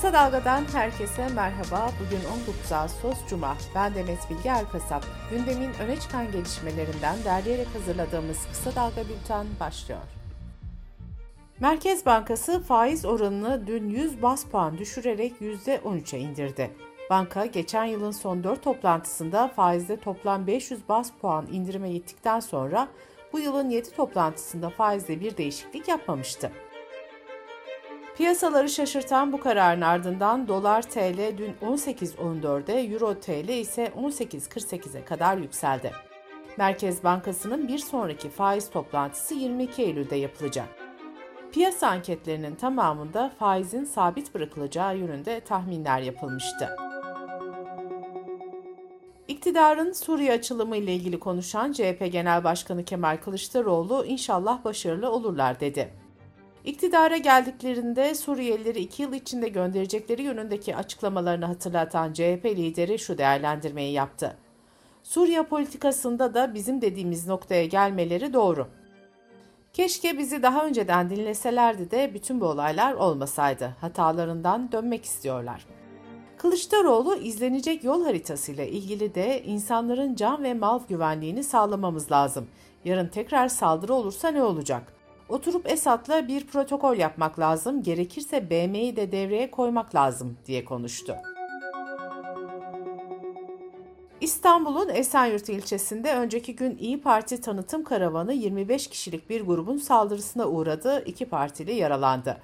Kısa Dalga'dan herkese merhaba. Bugün 19 Ağustos Cuma. Ben Demet Bilge Erkasap. Gündemin öne çıkan gelişmelerinden derleyerek hazırladığımız Kısa Dalga Bülten başlıyor. Merkez Bankası faiz oranını dün 100 bas puan düşürerek %13'e indirdi. Banka geçen yılın son 4 toplantısında faizde toplam 500 bas puan indirime gittikten sonra bu yılın 7 toplantısında faizde bir değişiklik yapmamıştı. Piyasaları şaşırtan bu kararın ardından dolar TL dün 18.14'e, euro TL ise 18.48'e kadar yükseldi. Merkez Bankası'nın bir sonraki faiz toplantısı 22 Eylül'de yapılacak. Piyasa anketlerinin tamamında faizin sabit bırakılacağı yönünde tahminler yapılmıştı. İktidarın Suriye açılımı ile ilgili konuşan CHP Genel Başkanı Kemal Kılıçdaroğlu inşallah başarılı olurlar dedi. İktidara geldiklerinde Suriyelileri iki yıl içinde gönderecekleri yönündeki açıklamalarını hatırlatan CHP lideri şu değerlendirmeyi yaptı. Suriye politikasında da bizim dediğimiz noktaya gelmeleri doğru. Keşke bizi daha önceden dinleselerdi de bütün bu olaylar olmasaydı. Hatalarından dönmek istiyorlar. Kılıçdaroğlu izlenecek yol haritasıyla ilgili de insanların can ve mal güvenliğini sağlamamız lazım. Yarın tekrar saldırı olursa ne olacak? Oturup Esad'la bir protokol yapmak lazım, gerekirse BM'yi de devreye koymak lazım diye konuştu. İstanbul'un Esenyurt ilçesinde önceki gün İyi Parti tanıtım karavanı 25 kişilik bir grubun saldırısına uğradı, iki partili yaralandı.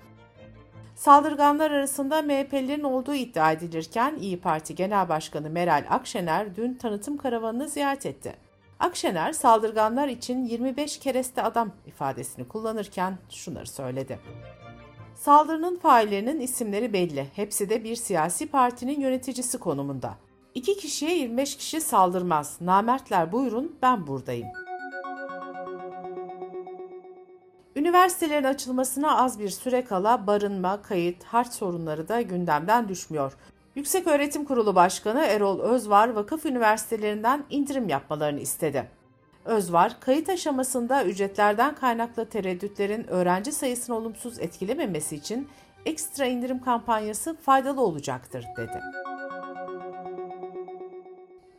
Saldırganlar arasında MHP'lilerin olduğu iddia edilirken İyi Parti Genel Başkanı Meral Akşener dün tanıtım karavanını ziyaret etti. Akşener saldırganlar için 25 kereste adam ifadesini kullanırken şunları söyledi. Saldırının faillerinin isimleri belli. Hepsi de bir siyasi partinin yöneticisi konumunda. İki kişiye 25 kişi saldırmaz. Namertler buyurun ben buradayım. Üniversitelerin açılmasına az bir süre kala barınma, kayıt, harç sorunları da gündemden düşmüyor. Yüksek Öğretim Kurulu Başkanı Erol Özvar vakıf üniversitelerinden indirim yapmalarını istedi. Özvar, kayıt aşamasında ücretlerden kaynaklı tereddütlerin öğrenci sayısını olumsuz etkilememesi için ekstra indirim kampanyası faydalı olacaktır dedi.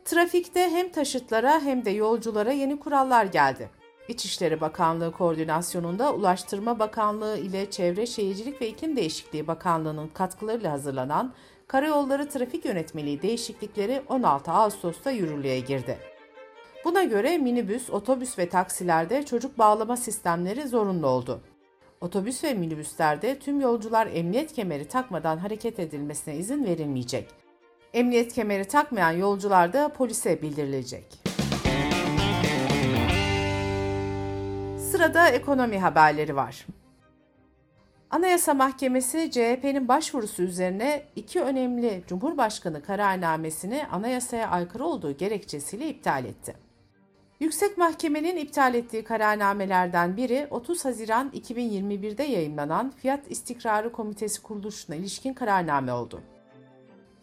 Trafikte hem taşıtlara hem de yolculara yeni kurallar geldi. İçişleri Bakanlığı koordinasyonunda Ulaştırma Bakanlığı ile Çevre Şehircilik ve İklim Değişikliği Bakanlığı'nın katkılarıyla hazırlanan Karayolları Trafik Yönetmeliği değişiklikleri 16 Ağustos'ta yürürlüğe girdi. Buna göre minibüs, otobüs ve taksilerde çocuk bağlama sistemleri zorunlu oldu. Otobüs ve minibüslerde tüm yolcular emniyet kemeri takmadan hareket edilmesine izin verilmeyecek. Emniyet kemeri takmayan yolcular da polise bildirilecek. Sırada ekonomi haberleri var. Anayasa Mahkemesi CHP'nin başvurusu üzerine iki önemli Cumhurbaşkanı kararnamesini anayasaya aykırı olduğu gerekçesiyle iptal etti. Yüksek Mahkemenin iptal ettiği kararnamelerden biri 30 Haziran 2021'de yayınlanan Fiyat İstikrarı Komitesi kuruluşuna ilişkin kararname oldu.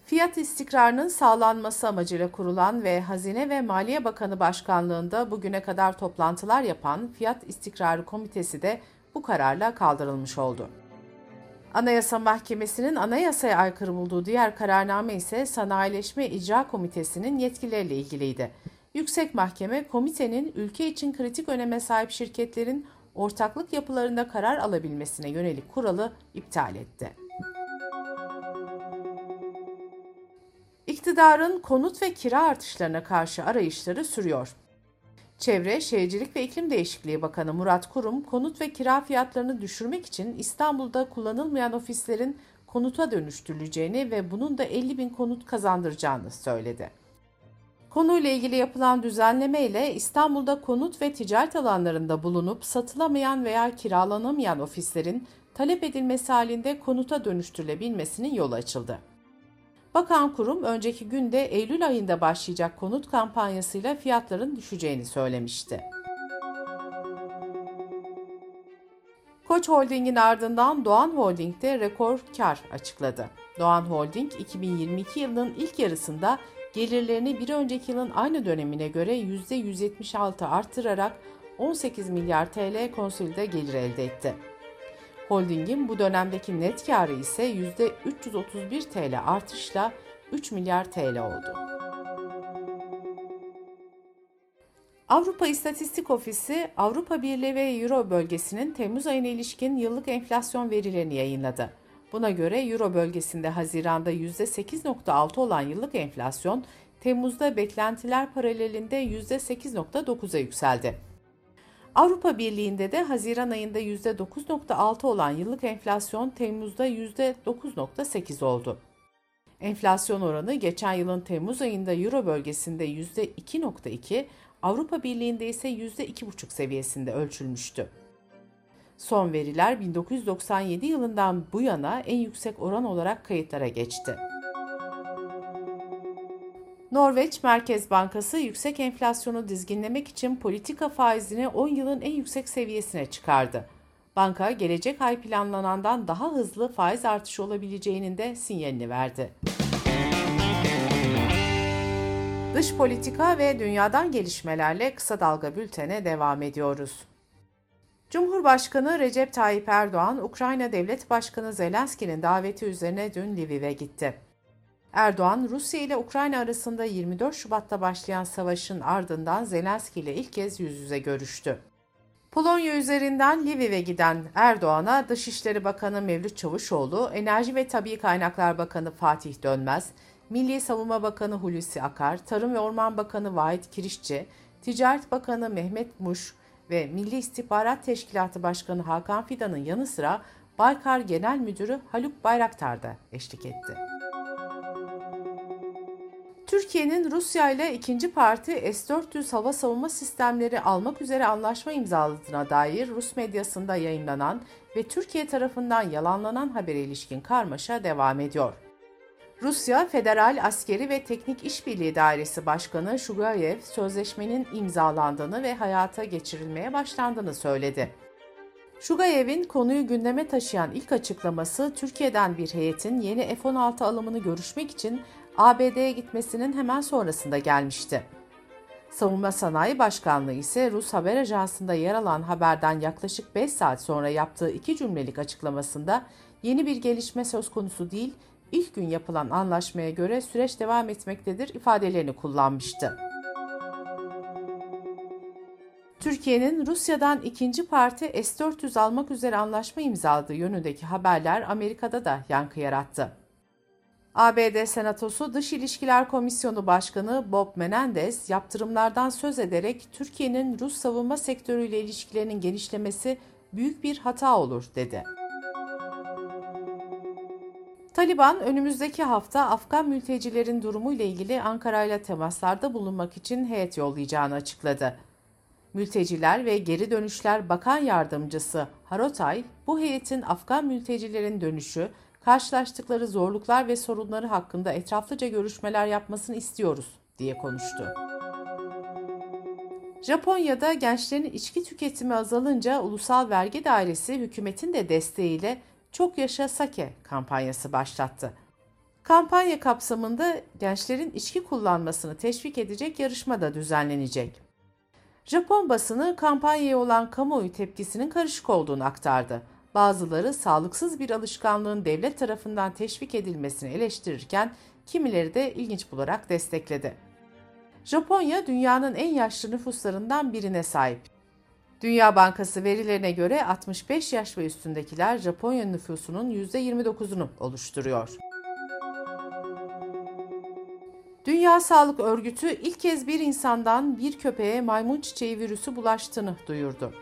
Fiyat istikrarının sağlanması amacıyla kurulan ve Hazine ve Maliye Bakanı Başkanlığında bugüne kadar toplantılar yapan Fiyat İstikrarı Komitesi de bu kararla kaldırılmış oldu. Anayasa Mahkemesi'nin anayasaya aykırı bulduğu diğer kararname ise Sanayileşme İcra Komitesi'nin yetkileriyle ilgiliydi. Yüksek Mahkeme, komitenin ülke için kritik öneme sahip şirketlerin ortaklık yapılarında karar alabilmesine yönelik kuralı iptal etti. İktidarın konut ve kira artışlarına karşı arayışları sürüyor. Çevre, Şehircilik ve İklim Değişikliği Bakanı Murat Kurum, konut ve kira fiyatlarını düşürmek için İstanbul'da kullanılmayan ofislerin konuta dönüştürüleceğini ve bunun da 50 bin konut kazandıracağını söyledi. Konuyla ilgili yapılan düzenleme ile İstanbul'da konut ve ticaret alanlarında bulunup satılamayan veya kiralanamayan ofislerin talep edilmesi halinde konuta dönüştürülebilmesinin yolu açıldı. Bakan kurum önceki günde Eylül ayında başlayacak konut kampanyasıyla fiyatların düşeceğini söylemişti. Koç Holding'in ardından Doğan Holding de rekor kar açıkladı. Doğan Holding 2022 yılının ilk yarısında gelirlerini bir önceki yılın aynı dönemine göre %176 arttırarak 18 milyar TL konsolide gelir elde etti. Holding'in bu dönemdeki net karı ise %331 TL artışla 3 milyar TL oldu. Avrupa İstatistik Ofisi, Avrupa Birliği ve Euro bölgesinin Temmuz ayına ilişkin yıllık enflasyon verilerini yayınladı. Buna göre Euro bölgesinde Haziran'da %8.6 olan yıllık enflasyon, Temmuz'da beklentiler paralelinde %8.9'a yükseldi. Avrupa Birliği'nde de Haziran ayında %9.6 olan yıllık enflasyon Temmuz'da %9.8 oldu. Enflasyon oranı geçen yılın Temmuz ayında Euro bölgesinde %2.2, Avrupa Birliği'nde ise %2,5 seviyesinde ölçülmüştü. Son veriler 1997 yılından bu yana en yüksek oran olarak kayıtlara geçti. Norveç Merkez Bankası yüksek enflasyonu dizginlemek için politika faizini 10 yılın en yüksek seviyesine çıkardı. Banka gelecek ay planlanandan daha hızlı faiz artışı olabileceğinin de sinyalini verdi. Dış politika ve dünyadan gelişmelerle kısa dalga bültene devam ediyoruz. Cumhurbaşkanı Recep Tayyip Erdoğan, Ukrayna Devlet Başkanı Zelenski'nin daveti üzerine dün Lviv'e gitti. Erdoğan, Rusya ile Ukrayna arasında 24 Şubat'ta başlayan savaşın ardından Zelenski ile ilk kez yüz yüze görüştü. Polonya üzerinden Lviv'e giden Erdoğan'a Dışişleri Bakanı Mevlüt Çavuşoğlu, Enerji ve Tabi Kaynaklar Bakanı Fatih Dönmez, Milli Savunma Bakanı Hulusi Akar, Tarım ve Orman Bakanı Vahit Kirişçi, Ticaret Bakanı Mehmet Muş ve Milli İstihbarat Teşkilatı Başkanı Hakan Fidan'ın yanı sıra Baykar Genel Müdürü Haluk Bayraktar da eşlik etti. Türkiye'nin Rusya ile ikinci parti S-400 hava savunma sistemleri almak üzere anlaşma imzaladığına dair Rus medyasında yayınlanan ve Türkiye tarafından yalanlanan habere ilişkin karmaşa devam ediyor. Rusya Federal Askeri ve Teknik İşbirliği Dairesi Başkanı Shugayev, sözleşmenin imzalandığını ve hayata geçirilmeye başlandığını söyledi. Shugayev'in konuyu gündeme taşıyan ilk açıklaması Türkiye'den bir heyetin yeni F-16 alımını görüşmek için ABD'ye gitmesinin hemen sonrasında gelmişti. Savunma Sanayi Başkanlığı ise Rus haber ajansında yer alan haberden yaklaşık 5 saat sonra yaptığı iki cümlelik açıklamasında yeni bir gelişme söz konusu değil, ilk gün yapılan anlaşmaya göre süreç devam etmektedir ifadelerini kullanmıştı. Türkiye'nin Rusya'dan ikinci parti S-400 almak üzere anlaşma imzaladığı yönündeki haberler Amerika'da da yankı yarattı. ABD Senatosu Dış İlişkiler Komisyonu Başkanı Bob Menendez yaptırımlardan söz ederek Türkiye'nin Rus savunma sektörüyle ilişkilerinin genişlemesi büyük bir hata olur dedi. Taliban önümüzdeki hafta Afgan mültecilerin durumu ile ilgili Ankara ile temaslarda bulunmak için heyet yollayacağını açıkladı. Mülteciler ve Geri Dönüşler Bakan Yardımcısı Harotay, bu heyetin Afgan mültecilerin dönüşü, karşılaştıkları zorluklar ve sorunları hakkında etraflıca görüşmeler yapmasını istiyoruz diye konuştu. Japonya'da gençlerin içki tüketimi azalınca Ulusal Vergi Dairesi hükümetin de desteğiyle Çok Yaşa Sake kampanyası başlattı. Kampanya kapsamında gençlerin içki kullanmasını teşvik edecek yarışma da düzenlenecek. Japon basını kampanyaya olan kamuoyu tepkisinin karışık olduğunu aktardı. Bazıları sağlıksız bir alışkanlığın devlet tarafından teşvik edilmesini eleştirirken kimileri de ilginç bularak destekledi. Japonya dünyanın en yaşlı nüfuslarından birine sahip. Dünya Bankası verilerine göre 65 yaş ve üstündekiler Japonya nüfusunun %29'unu oluşturuyor. Dünya Sağlık Örgütü ilk kez bir insandan bir köpeğe maymun çiçeği virüsü bulaştığını duyurdu.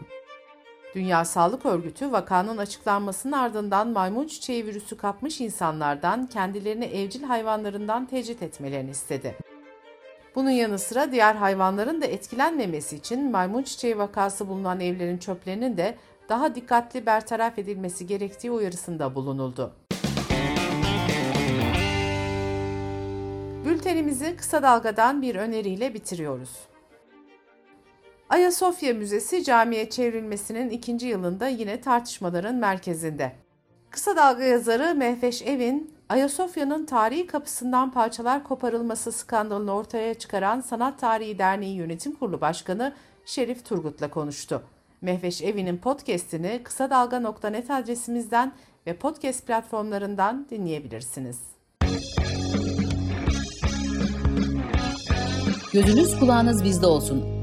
Dünya Sağlık Örgütü vakanın açıklanmasının ardından maymun çiçeği virüsü kapmış insanlardan kendilerini evcil hayvanlarından tecrit etmelerini istedi. Bunun yanı sıra diğer hayvanların da etkilenmemesi için maymun çiçeği vakası bulunan evlerin çöplerinin de daha dikkatli bertaraf edilmesi gerektiği uyarısında bulunuldu. Bültenimizi kısa dalgadan bir öneriyle bitiriyoruz. Ayasofya Müzesi camiye çevrilmesinin ikinci yılında yine tartışmaların merkezinde. Kısa Dalga yazarı Mehveş Evin, Ayasofya'nın tarihi kapısından parçalar koparılması skandalını ortaya çıkaran Sanat Tarihi Derneği Yönetim Kurulu Başkanı Şerif Turgut'la konuştu. Mehveş Evi'nin podcast'ini kısa dalga.net adresimizden ve podcast platformlarından dinleyebilirsiniz. Gözünüz kulağınız bizde olsun.